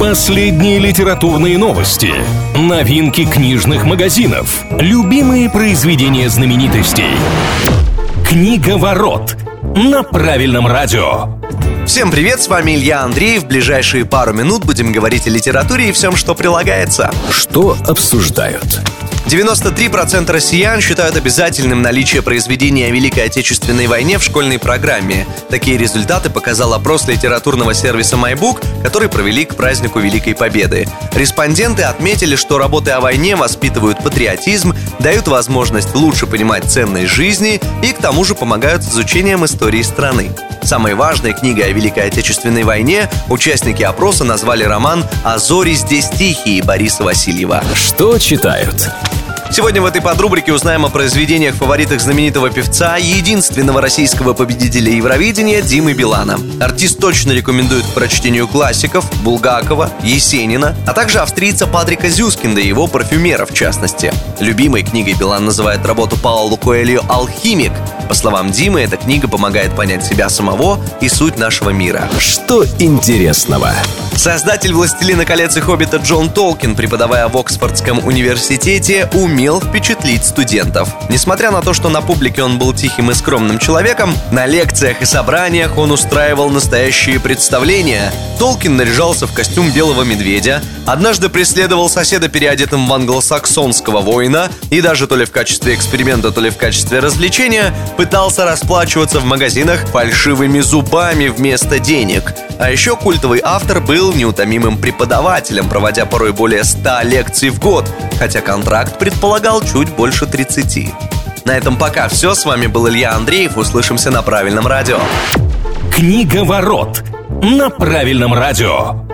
Последние литературные новости, новинки книжных магазинов, любимые произведения знаменитостей. Книга ворот на правильном радио. Всем привет, с вами Илья Андреев. В ближайшие пару минут будем говорить о литературе и всем, что прилагается. Что обсуждают? 93% россиян считают обязательным наличие произведения о Великой Отечественной войне в школьной программе. Такие результаты показал опрос литературного сервиса MyBook, который провели к празднику Великой Победы. Респонденты отметили, что работы о войне воспитывают патриотизм, дают возможность лучше понимать ценность жизни и к тому же помогают с изучением истории страны. Самой важной книгой о Великой Отечественной войне участники опроса назвали роман «А зори здесь тихие» Бориса Васильева. Что читают? Сегодня в этой подрубрике узнаем о произведениях фаворитах знаменитого певца и единственного российского победителя Евровидения Димы Билана. Артист точно рекомендует к прочтению классиков Булгакова, Есенина, а также австрийца Патрика Зюскинда и его парфюмера в частности. Любимой книгой Билан называет работу Паулу Коэльо «Алхимик». По словам Димы, эта книга помогает понять себя самого и суть нашего мира. Что интересного? Создатель «Властелина колец» и «Хоббита» Джон Толкин, преподавая в Оксфордском университете, умел впечатлить студентов. Несмотря на то, что на публике он был тихим и скромным человеком, на лекциях и собраниях он устраивал настоящие представления. Толкин наряжался в костюм белого медведя, однажды преследовал соседа переодетым в англосаксонского воина и даже то ли в качестве эксперимента, то ли в качестве развлечения пытался расплачиваться в магазинах фальшивыми зубами вместо денег. А еще культовый автор был неутомимым преподавателем, проводя порой более 100 лекций в год, хотя контракт предполагал чуть больше 30. На этом пока все. С вами был Илья Андреев. Услышимся на правильном радио. Книга ворот на правильном радио.